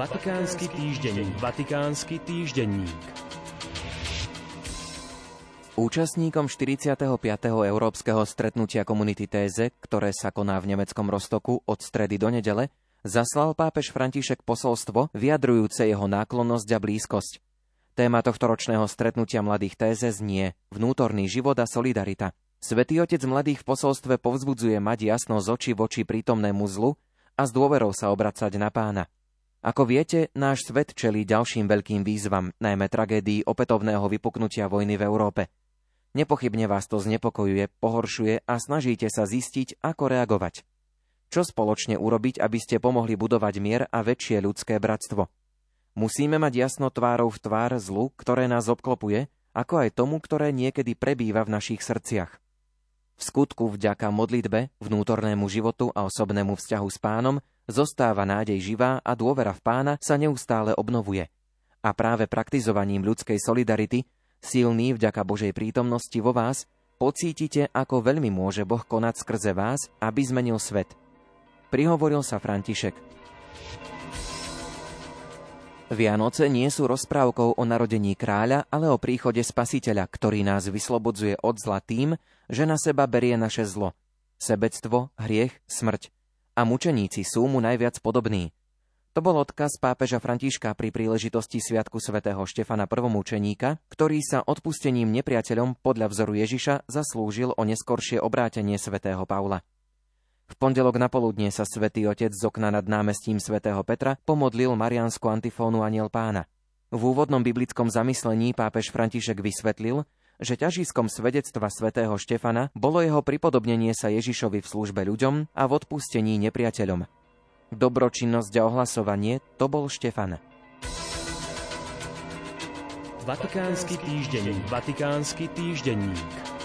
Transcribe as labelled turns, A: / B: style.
A: Vatikánsky týždenník. Vatikánsky týždenník.
B: Účastníkom 45. európskeho stretnutia komunity Téze, ktoré sa koná v nemeckom Rostoku od stredy do nedele, zaslal pápež František posolstvo vyjadrujúce jeho náklonnosť a blízkosť. Téma tohto ročného stretnutia mladých Téze znie Vnútorný život a solidarita. Svetý otec mladých v posolstve povzbudzuje mať jasno z očí voči prítomnému zlu a s dôverou sa obracať na pána. Ako viete, náš svet čelí ďalším veľkým výzvam, najmä tragédii opätovného vypuknutia vojny v Európe. Nepochybne vás to znepokojuje, pohoršuje a snažíte sa zistiť, ako reagovať. Čo spoločne urobiť, aby ste pomohli budovať mier a väčšie ľudské bratstvo? Musíme mať jasno tvárov v tvár zlu, ktoré nás obklopuje, ako aj tomu, ktoré niekedy prebýva v našich srdciach. V skutku vďaka modlitbe, vnútornému životu a osobnému vzťahu s pánom zostáva nádej živá a dôvera v pána sa neustále obnovuje. A práve praktizovaním ľudskej solidarity, silný vďaka Božej prítomnosti vo vás, pocítite, ako veľmi môže Boh konať skrze vás, aby zmenil svet. Prihovoril sa František. Vianoce nie sú rozprávkou o narodení kráľa, ale o príchode spasiteľa, ktorý nás vyslobodzuje od zla tým, že na seba berie naše zlo. Sebectvo, hriech, smrť. A mučeníci sú mu najviac podobní. To bol odkaz pápeža Františka pri príležitosti Sviatku svätého Štefana prvomučeníka, ktorý sa odpustením nepriateľom podľa vzoru Ježiša zaslúžil o neskoršie obrátenie svätého Paula. V pondelok na poludne sa svätý Otec z okna nad námestím svätého Petra pomodlil mariansku antifónu Aniel pána. V úvodnom biblickom zamyslení pápež František vysvetlil, že ťažiskom svedectva svätého Štefana bolo jeho pripodobnenie sa Ježišovi v službe ľuďom a v odpustení nepriateľom. Dobročinnosť a ohlasovanie to bol Štefan.
A: Vatikánsky týždenník. Vatikánsky týždenník.